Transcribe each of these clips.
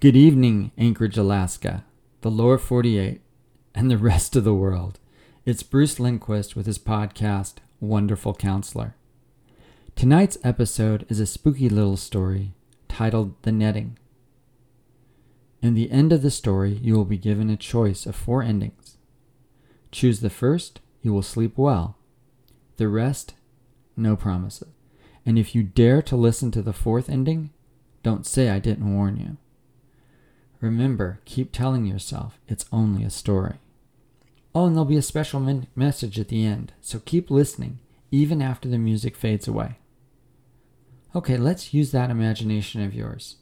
Good evening, Anchorage, Alaska, the lower 48, and the rest of the world. It's Bruce Lindquist with his podcast, Wonderful Counselor. Tonight's episode is a spooky little story titled The Netting. In the end of the story, you will be given a choice of four endings. Choose the first, you will sleep well. The rest, no promises. And if you dare to listen to the fourth ending, don't say I didn't warn you. Remember, keep telling yourself it's only a story. Oh, and there'll be a special message at the end, so keep listening, even after the music fades away. Okay, let's use that imagination of yours.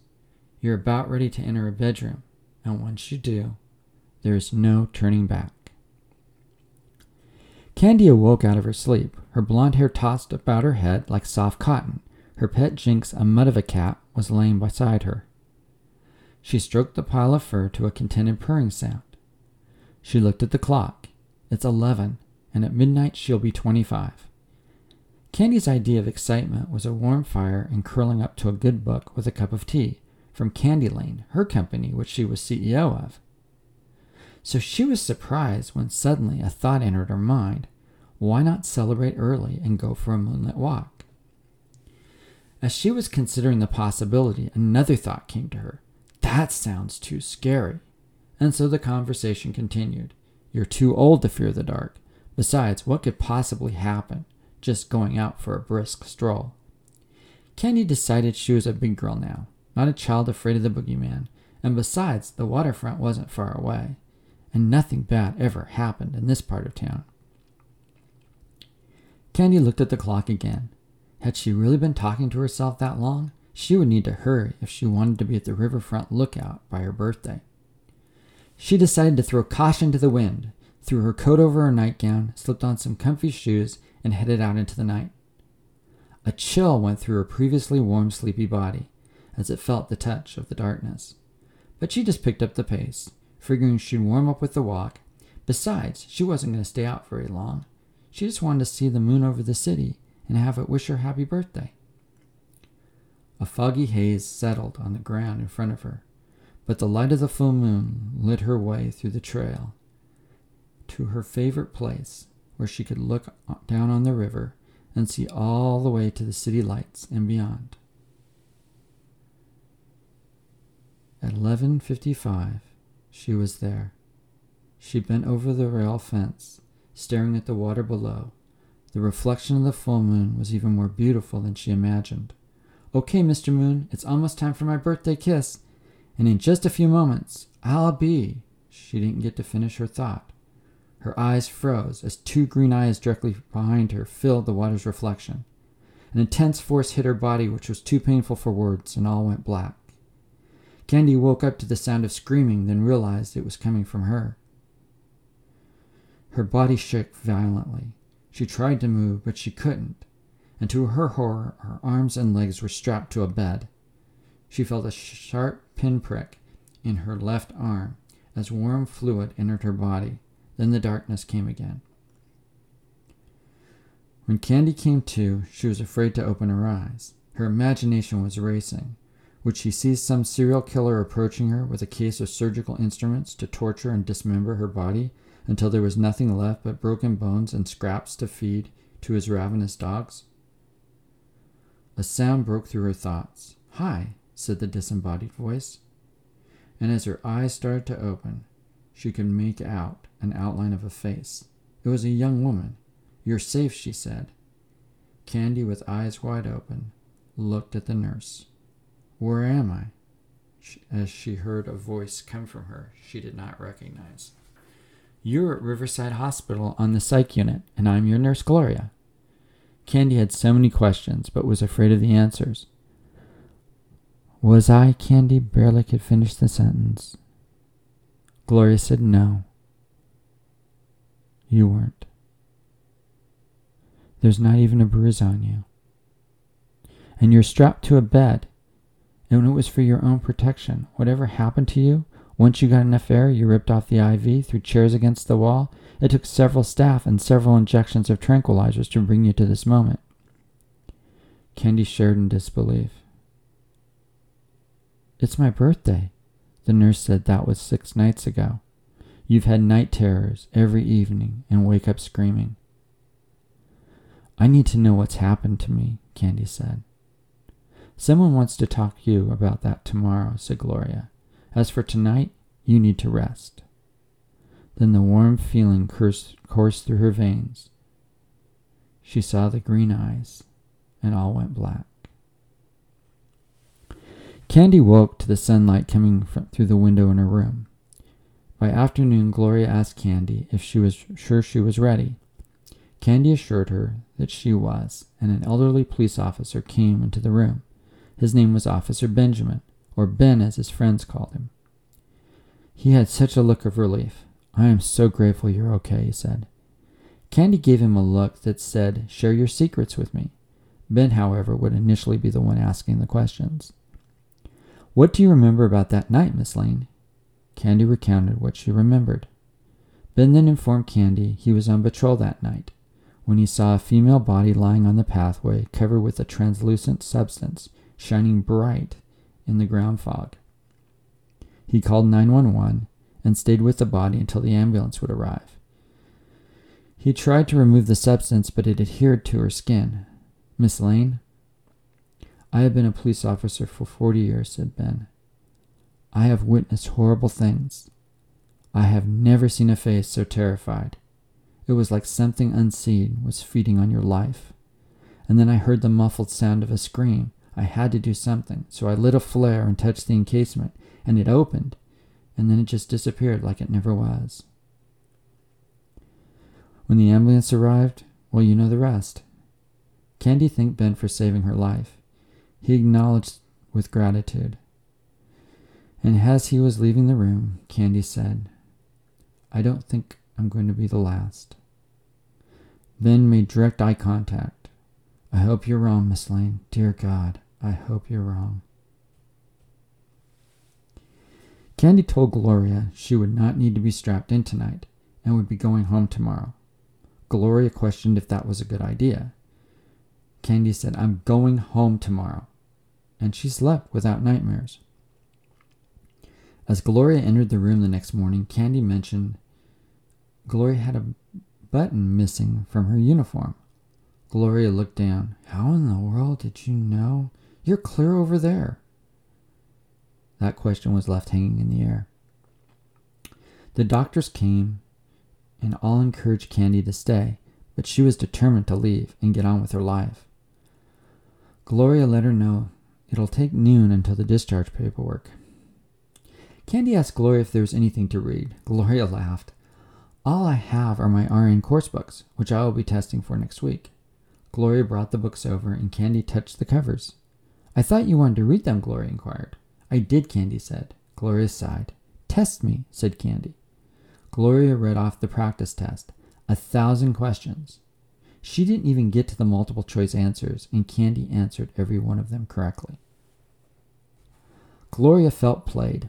You're about ready to enter a bedroom, and once you do, there is no turning back. Candi awoke out of her sleep. Her blonde hair tossed about her head like soft cotton. Her pet Jinx, a mud of a cat, was laying beside her. She stroked the pile of fur to a contented purring sound. She looked at the clock. It's eleven, and at midnight she'll be twenty-five. Candi's idea of excitement was a warm fire and curling up to a good book with a cup of tea from Candi Lane, her company, which she was CEO of. So she was surprised when suddenly a thought entered her mind why not celebrate early and go for a moonlit walk? As she was considering the possibility, another thought came to her. That sounds too scary. And so the conversation continued. You're too old to fear the dark. Besides, what could possibly happen just going out for a brisk stroll? Candi decided she was a big girl now, not a child afraid of the boogeyman, and besides, the waterfront wasn't far away, and nothing bad ever happened in this part of town. Candi looked at the clock again. Had she really been talking to herself that long? She would need to hurry if she wanted to be at the riverfront lookout by her birthday. She decided to throw caution to the wind, threw her coat over her nightgown, slipped on some comfy shoes, and headed out into the night. A chill went through her previously warm, sleepy body as it felt the touch of the darkness. But she just picked up the pace, figuring she'd warm up with the walk. Besides, she wasn't going to stay out very long. She just wanted to see the moon over the city and have it wish her happy birthday. A foggy haze settled on the ground in front of her, but the light of the full moon lit her way through the trail to her favorite place where she could look down on the river and see all the way to the city lights and beyond. At 11:55, she was there. She bent over the rail fence, staring at the water below. The reflection of the full moon was even more beautiful than she imagined. Okay, Mr. Moon, it's almost time for my birthday kiss. And in just a few moments, I'll be. She didn't get to finish her thought. Her eyes froze as two green eyes directly behind her filled the water's reflection. An intense force hit her body, which was too painful for words, and all went black. Candi woke up to the sound of screaming, then realized it was coming from her. Her body shook violently. She tried to move, but she couldn't, and to her horror, her arms and legs were strapped to a bed. She felt a sharp pinprick in her left arm as warm fluid entered her body. Then the darkness came again. When Candi came to, she was afraid to open her eyes. Her imagination was racing. Would she see some serial killer approaching her with a case of surgical instruments to torture and dismember her body until there was nothing left but broken bones and scraps to feed to his ravenous dogs? A sound broke through her thoughts. Hi, said the disembodied voice. And as her eyes started to open, she could make out an outline of a face. It was a young woman. You're safe, she said. Candi, with eyes wide open, looked at the nurse. Where am I? As she heard a voice come from her she did not recognize. You're at Riverside Hospital on the psych unit, and I'm your nurse, Gloria. Candi had so many questions, but was afraid of the answers. Was I? Candi barely could finish the sentence. Gloria said no. You weren't. There's not even a bruise on you. And you're strapped to a bed and it was for your own protection. Whatever happened to you, once you got enough air, you ripped off the IV, threw chairs against the wall. It took several staff and several injections of tranquilizers to bring you to this moment. Candi shared in disbelief. It's my birthday. The nurse said that was six nights ago. You've had night terrors every evening and wake up screaming. I need to know what's happened to me, Candi said. Someone wants to talk to you about that tomorrow, said Gloria. As for tonight, you need to rest. Then the warm feeling coursed, through her veins. She saw the green eyes, and all went black. Candi woke to the sunlight coming from, through the window in her room. By afternoon, Gloria asked Candi if she was sure she was ready. Candi assured her that she was, and an elderly police officer came into the room. His name was Officer Benjamin, or Ben as his friends called him. He had such a look of relief. I am so grateful you're okay, he said. Candi gave him a look that said, Share your secrets with me. Ben, however, would initially be the one asking the questions. What do you remember about that night, Miss Lane? Candi recounted what she remembered. Ben then informed Candi he was on patrol that night when he saw a female body lying on the pathway covered with a translucent substance shining bright in the ground fog. He called 911 and stayed with the body until the ambulance would arrive. He tried to remove the substance, but it adhered to her skin. Miss Lane? I have been a police officer for 40 years, said Ben. I have witnessed horrible things. I have never seen a face so terrified. It was like something unseen was feeding on your life. And then I heard the muffled sound of a scream. I had to do something, so I lit a flare and touched the encasement, and it opened, and then it just disappeared like it never was. When the ambulance arrived, well, you know the rest. Candi thanked Ben for saving her life. He acknowledged with gratitude. And as he was leaving the room, Candi said, I don't think I'm going to be the last. Ben made direct eye contact. I hope you're wrong, Miss Lane. Dear God, I hope you're wrong. Candi told Gloria she would not need to be strapped in tonight and would be going home tomorrow. Gloria questioned if that was a good idea. Candi said, I'm going home tomorrow. And she slept without nightmares. As Gloria entered the room the next morning, Candi mentioned Gloria had a button missing from her uniform. Gloria looked down. How in the world did you know? You're clear over there. That question was left hanging in the air. The doctors came and all encouraged Candi to stay, but she was determined to leave and get on with her life. Gloria let her know it'll take noon until the discharge paperwork. Candi asked Gloria if there was anything to read. Gloria laughed. All I have are my RN course books, which I will be testing for next week. Gloria brought the books over, and Candi touched the covers. I thought you wanted to read them, Gloria inquired. I did, Candi said. Gloria sighed. Test me, said Candi. Gloria read off the practice test. A thousand questions. She didn't even get to the multiple choice answers, and Candi answered every one of them correctly. Gloria felt played.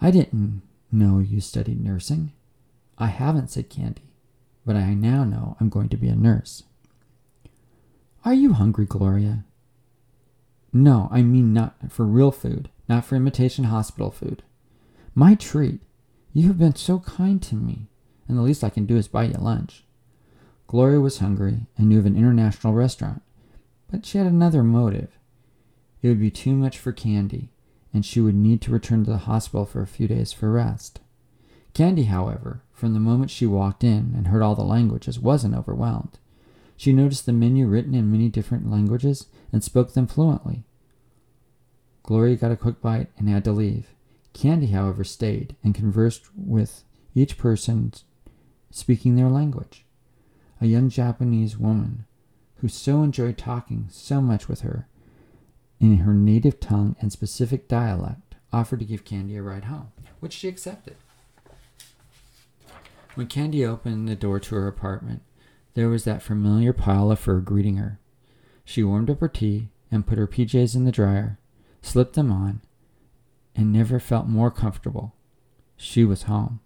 I didn't know you studied nursing. I haven't, said Candi, but I now know I'm going to be a nurse. Are you hungry, Gloria? No, I mean not for real food, not for imitation hospital food. My treat. You have been so kind to me, and the least I can do is buy you lunch. Gloria was hungry and knew of an international restaurant, but she had another motive. It would be too much for Candi, and she would need to return to the hospital for a few days for rest. Candi, however, from the moment she walked in and heard all the languages, wasn't overwhelmed. She noticed the menu written in many different languages and spoke them fluently. Gloria got a quick bite and had to leave. Candi, however, stayed and conversed with each person speaking their language. A young Japanese woman who so enjoyed talking so much with her in her native tongue and specific dialect offered to give Candi a ride home, which she accepted. When Candi opened the door to her apartment, there was that familiar pile of fur greeting her. She warmed up her tea and put her PJs in the dryer, slipped them on, and never felt more comfortable. She was home.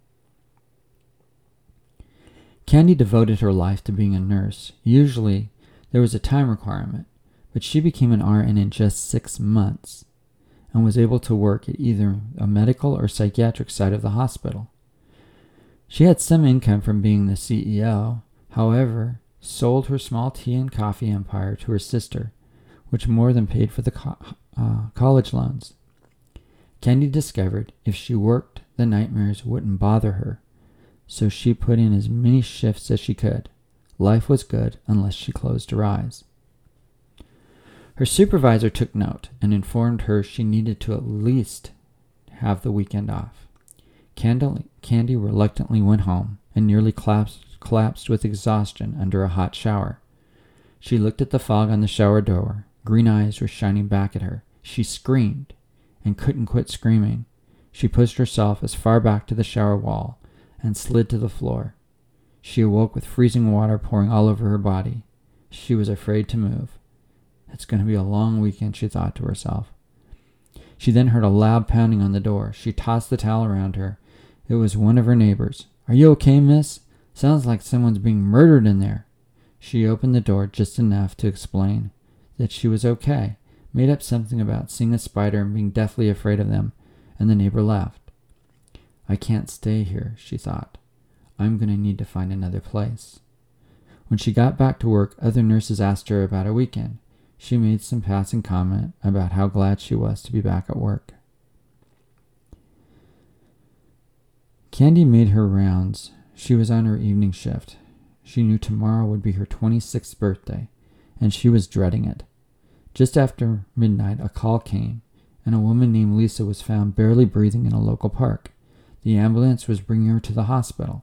Candi devoted her life to being a nurse. Usually, there was a time requirement, but she became an RN in just six months. and was able to work at either a medical or psychiatric side of the hospital. She had some income from being the CEO, however, sold her small tea and coffee empire to her sister, which more than paid for the co- uh, college loans. Candi discovered if she worked, the nightmares wouldn't bother her, so she put in as many shifts as she could. Life was good unless she closed her eyes. Her supervisor took note and informed her she needed to at least have the weekend off. Candi, Candi reluctantly went home and nearly collapsed, collapsed with exhaustion under a hot shower. She looked at the fog on the shower door. Green eyes were shining back at her. She screamed and couldn't quit screaming. She pushed herself as far back to the shower wall and slid to the floor. She awoke with freezing water pouring all over her body. She was afraid to move. It's going to be a long weekend, she thought to herself. She then heard a loud pounding on the door. She tossed the towel around her. It was one of her neighbors. Are you okay, miss? Sounds like someone's being murdered in there. She opened the door just enough to explain that she was okay, made up something about seeing a spider and being deathly afraid of them, and the neighbor left. I can't stay here, she thought. I'm going to need to find another place. When she got back to work, other nurses asked her about her weekend she made some passing comment about how glad she was to be back at work. Candi made her rounds. She was on her evening shift. She knew tomorrow would be her 26th birthday, and she was dreading it. Just after midnight, a call came, and a woman named Lisa was found barely breathing in a local park. The ambulance was bringing her to the hospital.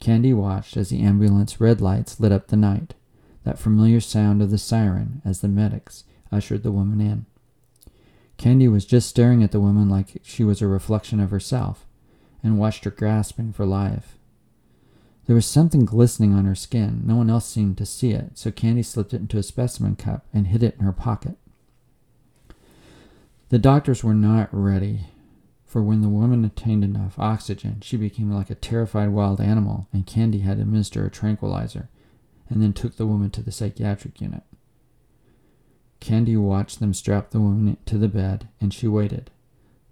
Candi watched as the ambulance red lights lit up the night that familiar sound of the siren as the medics ushered the woman in. Candi was just staring at the woman like she was a reflection of herself, and watched her grasping for life. There was something glistening on her skin. No one else seemed to see it, so Candi slipped it into a specimen cup and hid it in her pocket. The doctors were not ready, for when the woman attained enough oxygen, she became like a terrified wild animal, and Candi had to administer a tranquilizer and then took the woman to the psychiatric unit. Candi watched them strap the woman to the bed, and she waited.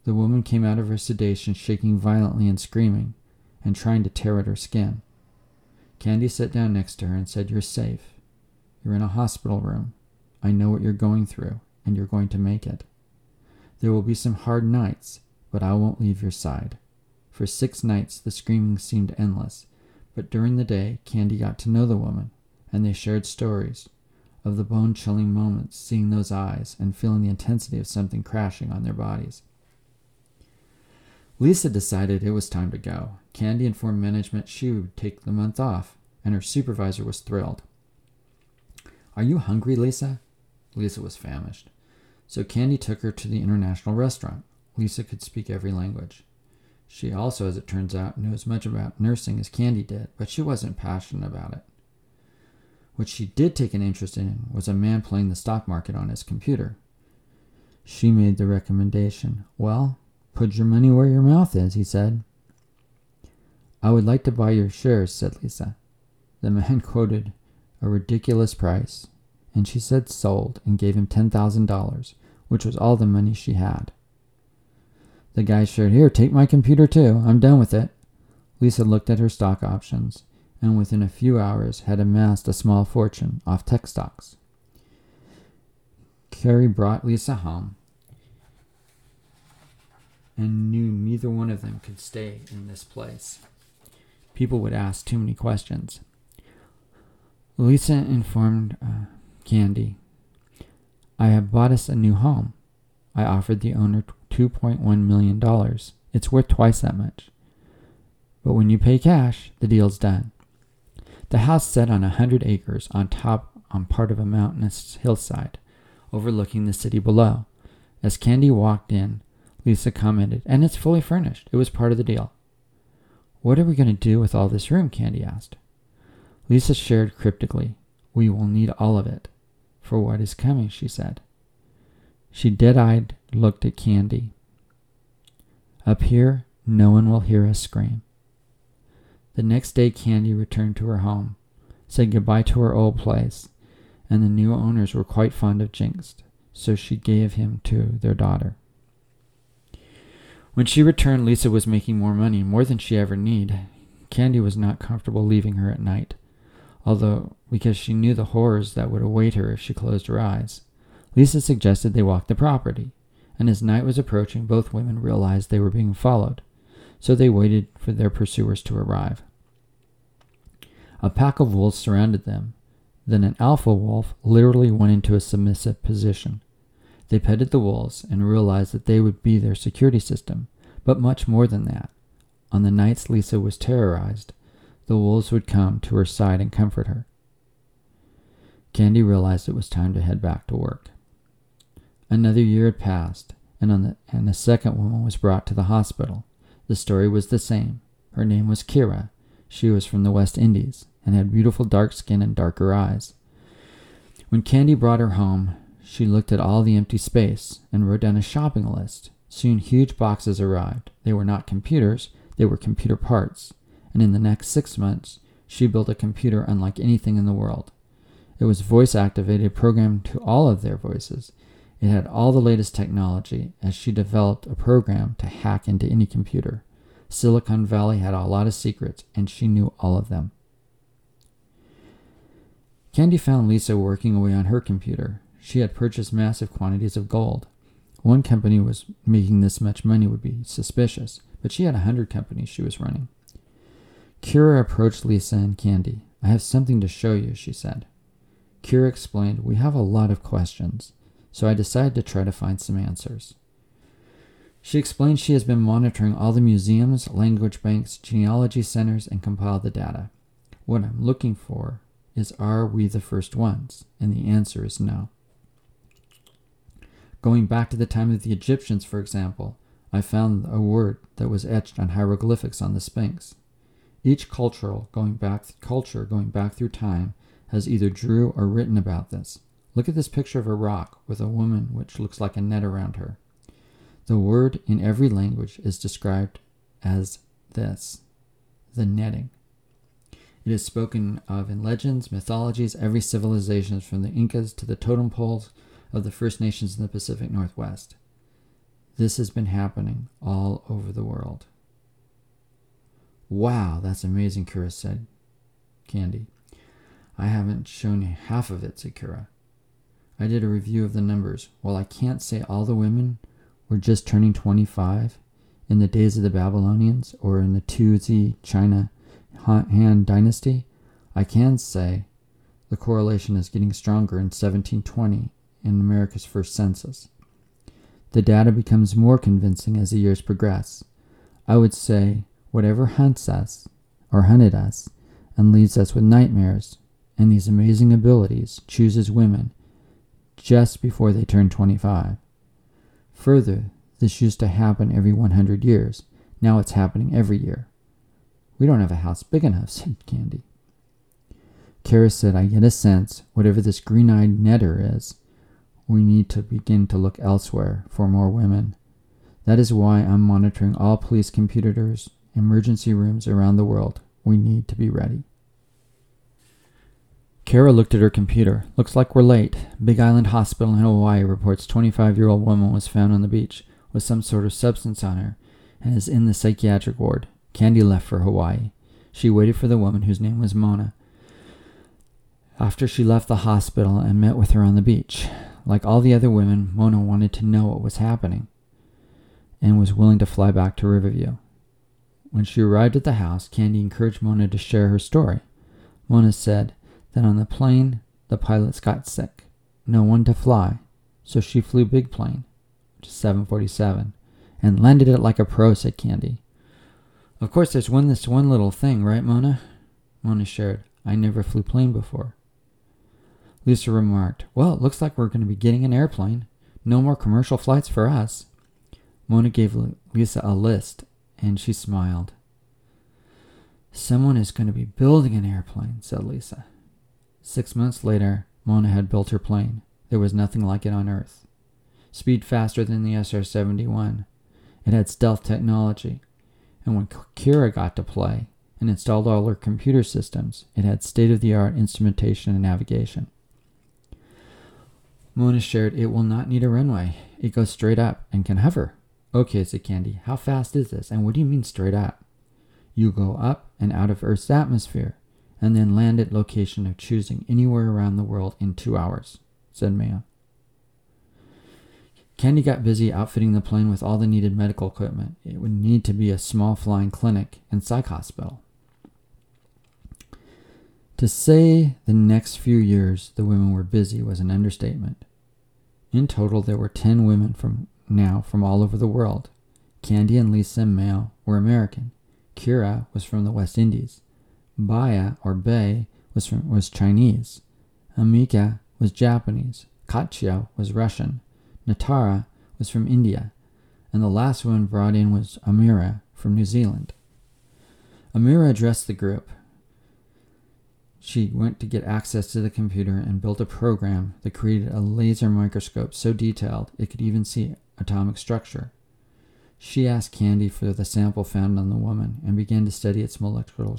The woman came out of her sedation shaking violently and screaming, and trying to tear at her skin. Candi sat down next to her and said, You're safe. You're in a hospital room. I know what you're going through, and you're going to make it. There will be some hard nights, but I won't leave your side. For six nights the screaming seemed endless, but during the day Candi got to know the woman and they shared stories of the bone chilling moments, seeing those eyes and feeling the intensity of something crashing on their bodies. Lisa decided it was time to go. Candi informed management she would take the month off, and her supervisor was thrilled. Are you hungry, Lisa? Lisa was famished. So Candi took her to the international restaurant. Lisa could speak every language. She also, as it turns out, knew as much about nursing as Candi did, but she wasn't passionate about it. What she did take an interest in was a man playing the stock market on his computer. She made the recommendation. Well, put your money where your mouth is, he said. I would like to buy your shares, said Lisa. The man quoted a ridiculous price, and she said sold and gave him $10,000, which was all the money she had. The guy shared, Here, take my computer too. I'm done with it. Lisa looked at her stock options and within a few hours had amassed a small fortune off tech stocks. Carrie brought Lisa home and knew neither one of them could stay in this place. People would ask too many questions. Lisa informed uh, Candi, I have bought us a new home. I offered the owner $2.1 million. It's worth twice that much. But when you pay cash, the deal's done. The house sat on a hundred acres on top on part of a mountainous hillside, overlooking the city below. As Candi walked in, Lisa commented, And it's fully furnished. It was part of the deal. What are we going to do with all this room? Candi asked. Lisa shared cryptically, We will need all of it. For what is coming, she said. She dead eyed looked at Candi. Up here, no one will hear us scream. The next day, Candi returned to her home, said goodbye to her old place, and the new owners were quite fond of Jinx, so she gave him to their daughter. When she returned, Lisa was making more money, more than she ever need. Candi was not comfortable leaving her at night, although because she knew the horrors that would await her if she closed her eyes. Lisa suggested they walk the property, and as night was approaching, both women realized they were being followed, so they waited for their pursuers to arrive. A pack of wolves surrounded them. Then an alpha wolf literally went into a submissive position. They petted the wolves and realized that they would be their security system, but much more than that. On the nights Lisa was terrorized, the wolves would come to her side and comfort her. Candi realized it was time to head back to work. Another year had passed, and, on the, and a second woman was brought to the hospital. The story was the same. Her name was Kira. She was from the West Indies and had beautiful dark skin and darker eyes. When Candi brought her home, she looked at all the empty space and wrote down a shopping list. Soon huge boxes arrived. They were not computers, they were computer parts. And in the next six months, she built a computer unlike anything in the world. It was voice activated, programmed to all of their voices. It had all the latest technology as she developed a program to hack into any computer. Silicon Valley had a lot of secrets, and she knew all of them. Candi found Lisa working away on her computer. She had purchased massive quantities of gold. One company was making this much money would be suspicious, but she had a hundred companies she was running. Kira approached Lisa and Candi. I have something to show you, she said. Kira explained, We have a lot of questions, so I decided to try to find some answers. She explained she has been monitoring all the museums, language banks, genealogy centers, and compiled the data. What I'm looking for is Are we the first ones? And the answer is no. Going back to the time of the Egyptians, for example, I found a word that was etched on hieroglyphics on the Sphinx. Each cultural going back culture going back through time has either drew or written about this. Look at this picture of a rock with a woman which looks like a net around her. The word in every language is described as this the netting. It is spoken of in legends, mythologies, every civilization from the Incas to the totem poles of the First Nations in the Pacific Northwest. This has been happening all over the world. Wow, that's amazing, Kira said. Candi. I haven't shown you half of it, said Kira. I did a review of the numbers. While I can't say all the women were just turning 25 in the days of the Babylonians or in the Tuzi China Han dynasty, I can say the correlation is getting stronger in 1720 in America's first census. The data becomes more convincing as the years progress. I would say whatever hunts us, or hunted us, and leaves us with nightmares and these amazing abilities chooses women just before they turn 25. Further, this used to happen every 100 years. Now it's happening every year. We don't have a house big enough, said Candi. Kara said, I get a sense, whatever this green eyed netter is, we need to begin to look elsewhere for more women. That is why I'm monitoring all police computers, emergency rooms around the world. We need to be ready. Kara looked at her computer. Looks like we're late. Big Island Hospital in Hawaii reports 25 year old woman was found on the beach with some sort of substance on her and is in the psychiatric ward. Candi left for Hawaii. She waited for the woman whose name was Mona. After she left the hospital and met with her on the beach, like all the other women, Mona wanted to know what was happening and was willing to fly back to Riverview. When she arrived at the house, Candi encouraged Mona to share her story. Mona said that on the plane, the pilots got sick. No one to fly, so she flew big plane, which is 747, and landed it like a pro, said Candi. Of course, there's one this one little thing, right, Mona? Mona shared. I never flew plane before. Lisa remarked, Well, it looks like we're going to be getting an airplane. No more commercial flights for us. Mona gave Lisa a list, and she smiled. Someone is going to be building an airplane, said Lisa. Six months later, Mona had built her plane. There was nothing like it on Earth. Speed faster than the SR 71. It had stealth technology. And when Kira got to play and installed all her computer systems, it had state of the art instrumentation and navigation. Mona shared it will not need a runway. It goes straight up and can hover. Okay, said Candi. How fast is this? And what do you mean straight up? You go up and out of Earth's atmosphere, and then land at location of choosing anywhere around the world in two hours, said Maya. Candi got busy outfitting the plane with all the needed medical equipment. It would need to be a small flying clinic and psych hospital. To say the next few years the women were busy was an understatement. In total, there were 10 women from now from all over the world. Candi and Lisa Mel were American. Kira was from the West Indies. Baya, or Bay, was, from, was Chinese. Amika was Japanese. Katya was Russian. Natara was from India. And the last one brought in was Amira from New Zealand. Amira addressed the group. She went to get access to the computer and built a program that created a laser microscope so detailed it could even see atomic structure. She asked Candi for the sample found on the woman and began to study its molecular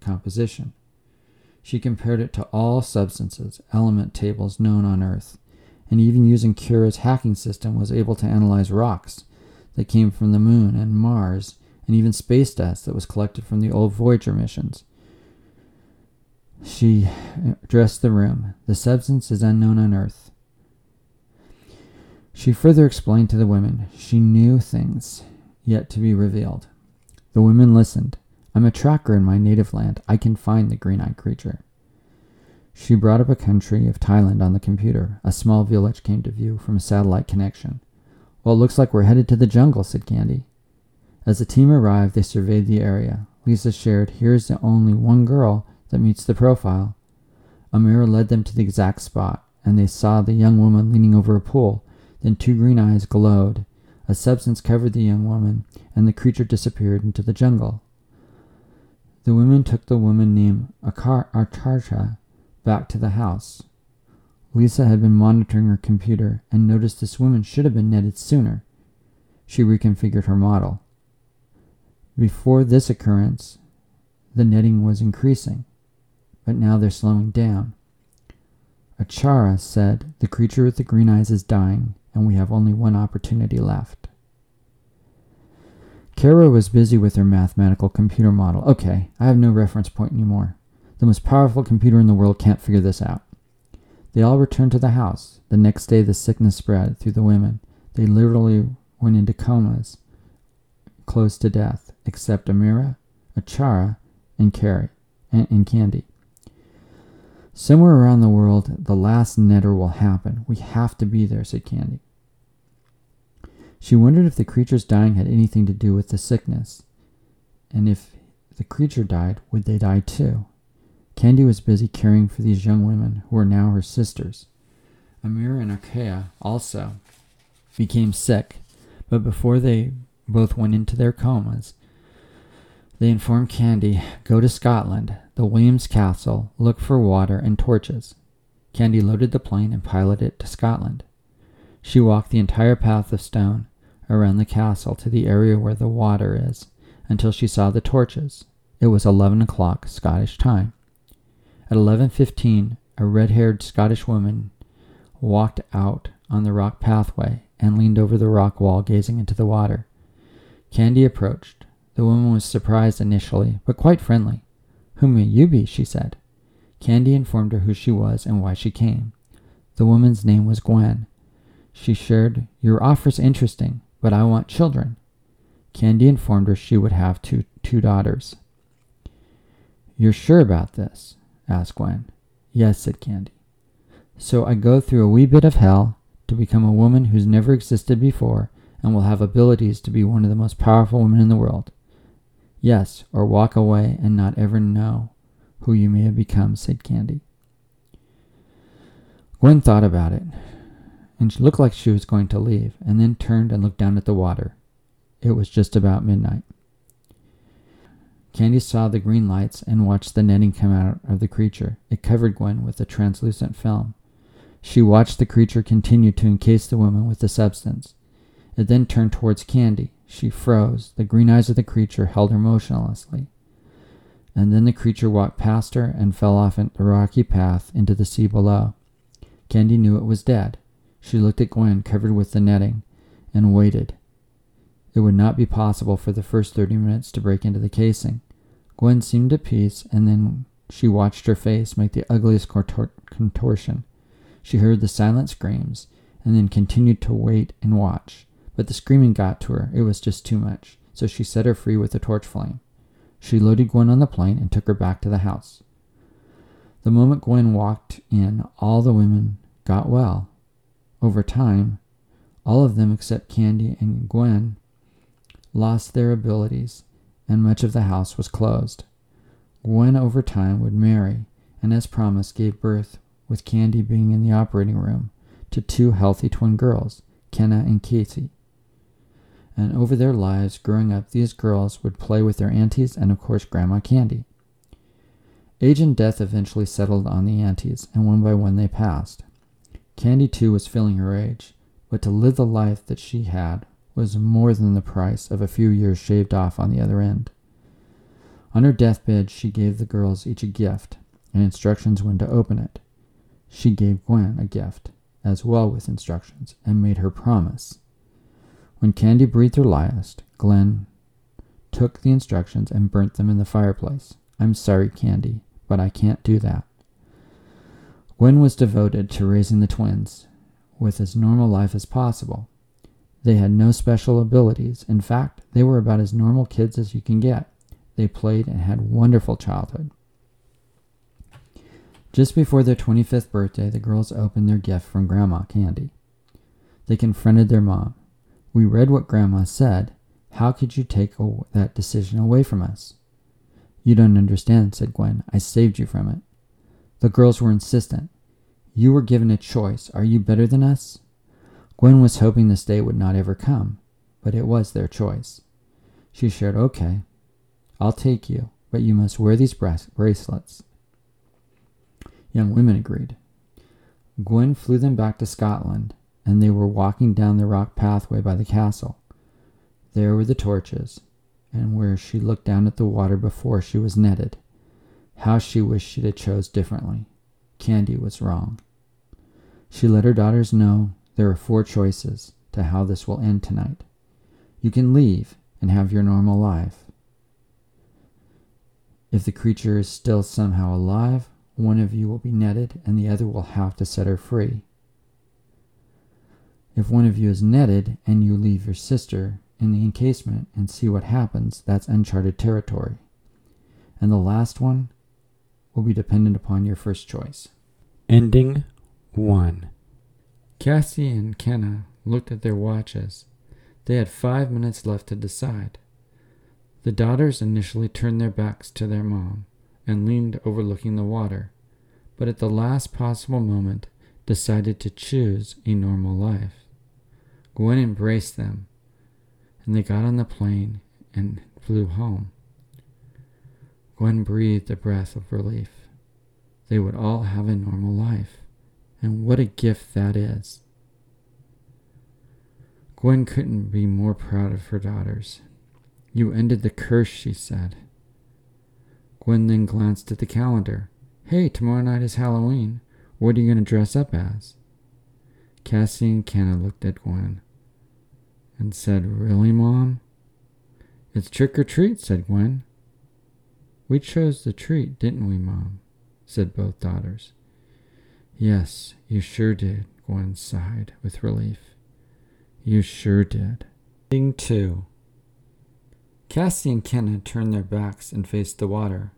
composition. She compared it to all substances, element tables known on Earth, and even using Kira's hacking system was able to analyze rocks that came from the moon and Mars and even space dust that was collected from the old Voyager missions. She uh, addressed the room. The substance is unknown on Earth. She further explained to the women she knew things yet to be revealed. The women listened. I'm a tracker in my native land. I can find the green eyed creature. She brought up a country of Thailand on the computer. A small village came to view from a satellite connection. Well, it looks like we're headed to the jungle, said Candi. As the team arrived, they surveyed the area. Lisa shared, Here's the only one girl that meets the profile. Amira led them to the exact spot, and they saw the young woman leaning over a pool. Then two green eyes glowed. A substance covered the young woman, and the creature disappeared into the jungle. The women took the woman named Akar- Acharcha back to the house. Lisa had been monitoring her computer and noticed this woman should have been netted sooner. She reconfigured her model. Before this occurrence, the netting was increasing but now they're slowing down. Achara said, The creature with the green eyes is dying, and we have only one opportunity left. Kara was busy with her mathematical computer model. Okay, I have no reference point anymore. The most powerful computer in the world can't figure this out. They all returned to the house. The next day, the sickness spread through the women. They literally went into comas, close to death, except Amira, Achara, and Carrie, and, and Candi. Somewhere around the world, the last netter will happen. We have to be there, said Candi. She wondered if the creature's dying had anything to do with the sickness. And if the creature died, would they die too? Candi was busy caring for these young women who were now her sisters. Amir and Arkea also became sick, but before they both went into their comas, they informed Candi, go to Scotland, the Williams Castle, look for water and torches. Candi loaded the plane and piloted it to Scotland. She walked the entire path of stone around the castle to the area where the water is until she saw the torches. It was eleven o'clock Scottish time. At eleven fifteen, a red-haired Scottish woman walked out on the rock pathway and leaned over the rock wall, gazing into the water. Candi approached. The woman was surprised initially, but quite friendly. Who may you be? she said. Candi informed her who she was and why she came. The woman's name was Gwen. She shared, Your offer's interesting, but I want children. Candi informed her she would have two, two daughters. You're sure about this? asked Gwen. Yes, said Candi. So I go through a wee bit of hell to become a woman who's never existed before and will have abilities to be one of the most powerful women in the world. Yes, or walk away and not ever know who you may have become, said Candi. Gwen thought about it, and she looked like she was going to leave, and then turned and looked down at the water. It was just about midnight. Candi saw the green lights and watched the netting come out of the creature. It covered Gwen with a translucent film. She watched the creature continue to encase the woman with the substance. It then turned towards Candi. She froze. The green eyes of the creature held her motionlessly. And then the creature walked past her and fell off the rocky path into the sea below. Candi knew it was dead. She looked at Gwen, covered with the netting, and waited. It would not be possible for the first 30 minutes to break into the casing. Gwen seemed at peace, and then she watched her face make the ugliest contor- contortion. She heard the silent screams, and then continued to wait and watch. But the screaming got to her. It was just too much, so she set her free with a torch flame. She loaded Gwen on the plane and took her back to the house. The moment Gwen walked in, all the women got well. Over time, all of them except Candi and Gwen lost their abilities, and much of the house was closed. Gwen, over time, would marry, and as promised, gave birth, with Candy being in the operating room, to two healthy twin girls, Kenna and Casey. And over their lives growing up, these girls would play with their aunties and, of course, Grandma Candi. Age and death eventually settled on the aunties, and one by one they passed. Candi, too, was feeling her age, but to live the life that she had was more than the price of a few years shaved off on the other end. On her deathbed, she gave the girls each a gift and instructions when to open it. She gave Gwen a gift, as well with instructions, and made her promise. When Candi breathed her last, Glen took the instructions and burnt them in the fireplace. I'm sorry, Candi, but I can't do that. Gwen was devoted to raising the twins with as normal life as possible. They had no special abilities. In fact, they were about as normal kids as you can get. They played and had wonderful childhood. Just before their 25th birthday, the girls opened their gift from Grandma Candi. They confronted their mom. We read what Grandma said. How could you take that decision away from us? You don't understand, said Gwen. I saved you from it. The girls were insistent. You were given a choice. Are you better than us? Gwen was hoping this day would not ever come, but it was their choice. She shared, Okay, I'll take you, but you must wear these bracelets. Young women agreed. Gwen flew them back to Scotland, and they were walking down the rock pathway by the castle. There were the torches, and where she looked down at the water before she was netted. How she wished she'd have chose differently. Candi was wrong. She let her daughters know there are four choices to how this will end tonight. You can leave and have your normal life. If the creature is still somehow alive, one of you will be netted and the other will have to set her free. If one of you is netted and you leave your sister in the encasement and see what happens, that's uncharted territory. And the last one will be dependent upon your first choice. Ending 1 Cassie and Kenna looked at their watches. They had five minutes left to decide. The daughters initially turned their backs to their mom and leaned overlooking the water, but at the last possible moment decided to choose a normal life. Gwen embraced them, and they got on the plane and flew home. Gwen breathed a breath of relief. They would all have a normal life. And what a gift that is. Gwen couldn't be more proud of her daughters. You ended the curse, she said. Gwen then glanced at the calendar. Hey, tomorrow night is Halloween. What are you going to dress up as? Cassie and Kenna looked at Gwen and said, Really, Mom? It's trick or treat, said Gwen. We chose the treat, didn't we, Mom? said both daughters. Yes, you sure did, Gwen sighed with relief. You sure did. Thing 2 Cassie and Kenna turned their backs and faced the water.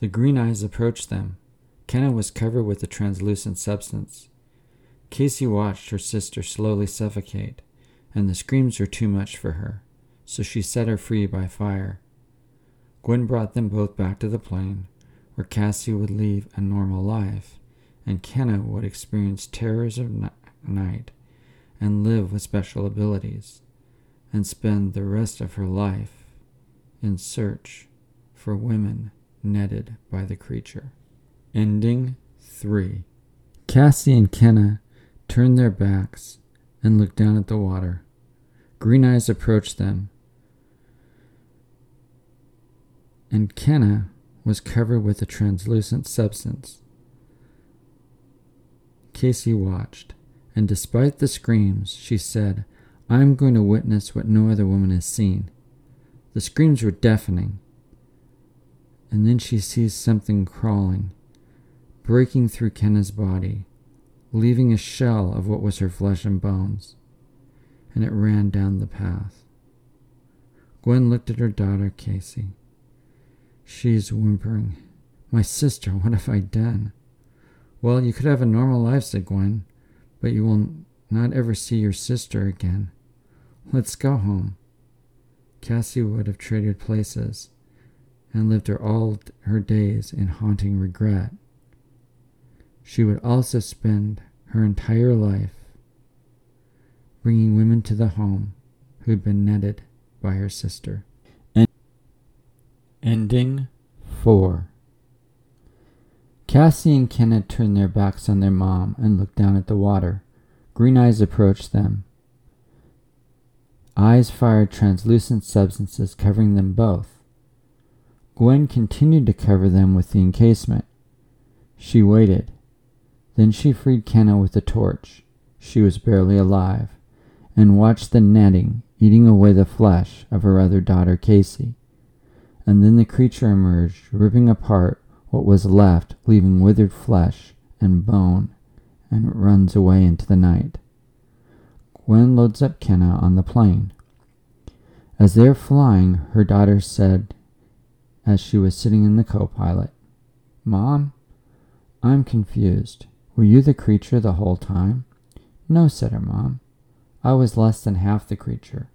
The green eyes approached them. Kenna was covered with a translucent substance. Casey watched her sister slowly suffocate, and the screams were too much for her, so she set her free by fire. Gwen brought them both back to the plane, where Cassie would lead a normal life, and Kenna would experience terrors of night and live with special abilities, and spend the rest of her life in search for women netted by the creature. Ending 3 Cassie and Kenna turned their backs and looked down at the water. Green Eyes approached them, and Kenna was covered with a translucent substance. Casey watched, and despite the screams, she said, I'm going to witness what no other woman has seen. The screams were deafening. And then she sees something crawling, breaking through Kenna's body, leaving a shell of what was her flesh and bones. And it ran down the path. Gwen looked at her daughter, Casey. She is whimpering. My sister, what have I done? Well, you could have a normal life, said Gwen, but you will not ever see your sister again. Let's go home. Cassie would have traded places and lived her all her days in haunting regret. She would also spend her entire life bringing women to the home who had been netted by her sister. Ending 4 Cassie and Kenna turned their backs on their mom and looked down at the water. Green eyes approached them. Eyes fired translucent substances covering them both. Gwen continued to cover them with the encasement. She waited. Then she freed Kenna with a torch. She was barely alive, and watched the netting eating away the flesh of her other daughter, Casey. And then the creature emerged, ripping apart what was left, leaving withered flesh and bone, and runs away into the night. Gwen loads up Kenna on the plane. As they are flying, her daughter said, as she was sitting in the co pilot, Mom, I'm confused. Were you the creature the whole time? No, said her mom. I was less than half the creature.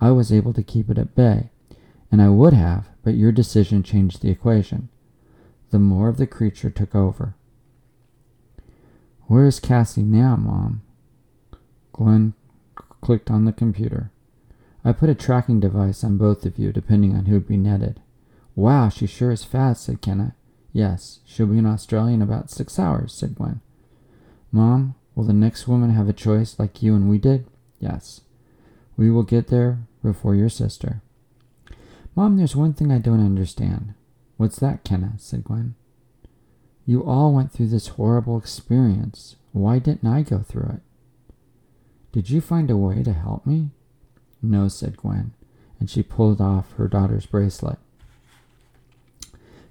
I was able to keep it at bay, and I would have, but your decision changed the equation. The more of the creature took over. Where is Cassie now, Mom? Gwen clicked on the computer. I put a tracking device on both of you, depending on who'd be netted. Wow, she sure is fast, said Kenna. Yes, she'll be in Australia in about six hours, said Gwen. Mom, will the next woman have a choice like you and we did? Yes. We will get there before your sister. Mom, there's one thing I don't understand. What's that, Kenna? said Gwen. You all went through this horrible experience. Why didn't I go through it? Did you find a way to help me? No, said Gwen, and she pulled off her daughter's bracelet.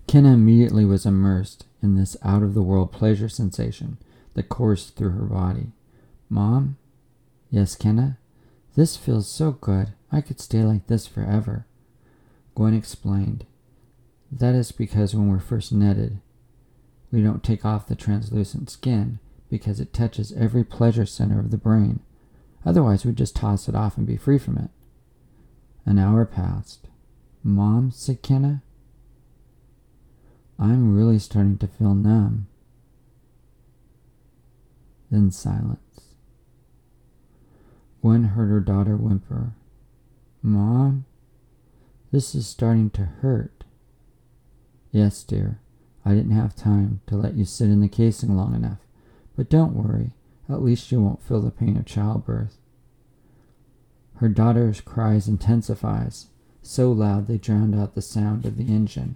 Kenna immediately was immersed in this out of the world pleasure sensation that coursed through her body. Mom? Yes, Kenna? This feels so good. I could stay like this forever. Gwen explained. That is because when we're first netted, we don't take off the translucent skin because it touches every pleasure center of the brain. Otherwise, we'd just toss it off and be free from it. An hour passed. Mom, said Kenna, I'm really starting to feel numb. Then silence. Gwen heard her daughter whimper. Mom, this is starting to hurt. Yes, dear, I didn't have time to let you sit in the casing long enough. But don't worry, at least you won't feel the pain of childbirth. Her daughter's cries intensifies, so loud they drowned out the sound of the engine.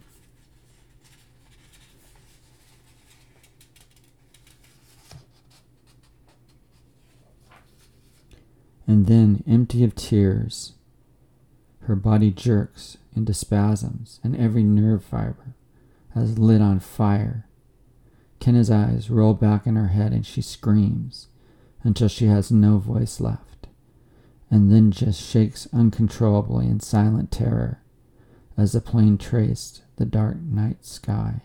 And then, empty of tears, her body jerks into spasms, and every nerve fiber has lit on fire. Kenna's eyes roll back in her head, and she screams until she has no voice left, and then just shakes uncontrollably in silent terror as the plane traced the dark night sky.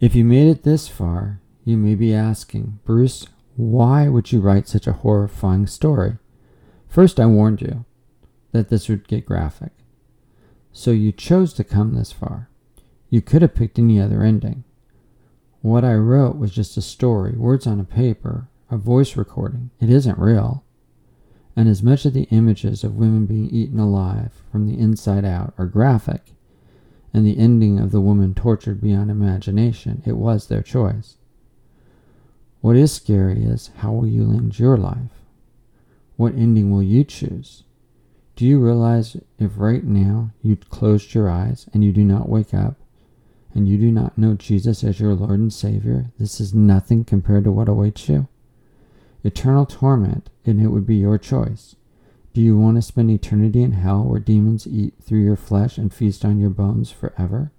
If you made it this far, you may be asking, Bruce, why would you write such a horrifying story? First, I warned you that this would get graphic. So you chose to come this far. You could have picked any other ending. What I wrote was just a story, words on a paper, a voice recording. It isn't real. And as much of the images of women being eaten alive from the inside out are graphic, and the ending of the woman tortured beyond imagination, it was their choice. What is scary is how will you end your life? What ending will you choose? Do you realize if right now you closed your eyes and you do not wake up and you do not know Jesus as your Lord and Savior, this is nothing compared to what awaits you? eternal torment, and it would be your choice. Do you want to spend eternity in hell where demons eat through your flesh and feast on your bones forever?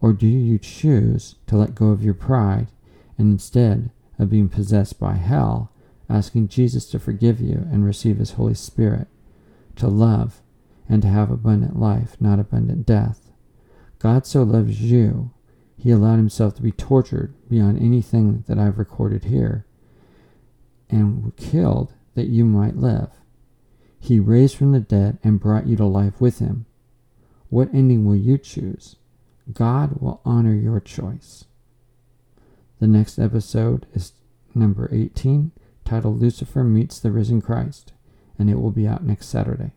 Or do you choose to let go of your pride and instead of being possessed by hell, asking Jesus to forgive you and receive his Holy Spirit, to love and to have abundant life, not abundant death? God so loves you, he allowed himself to be tortured beyond anything that I've recorded here and killed that you might live. He raised from the dead and brought you to life with him. What ending will you choose? God will honor your choice. The next episode is number 18, titled Lucifer Meets the Risen Christ, and it will be out next Saturday.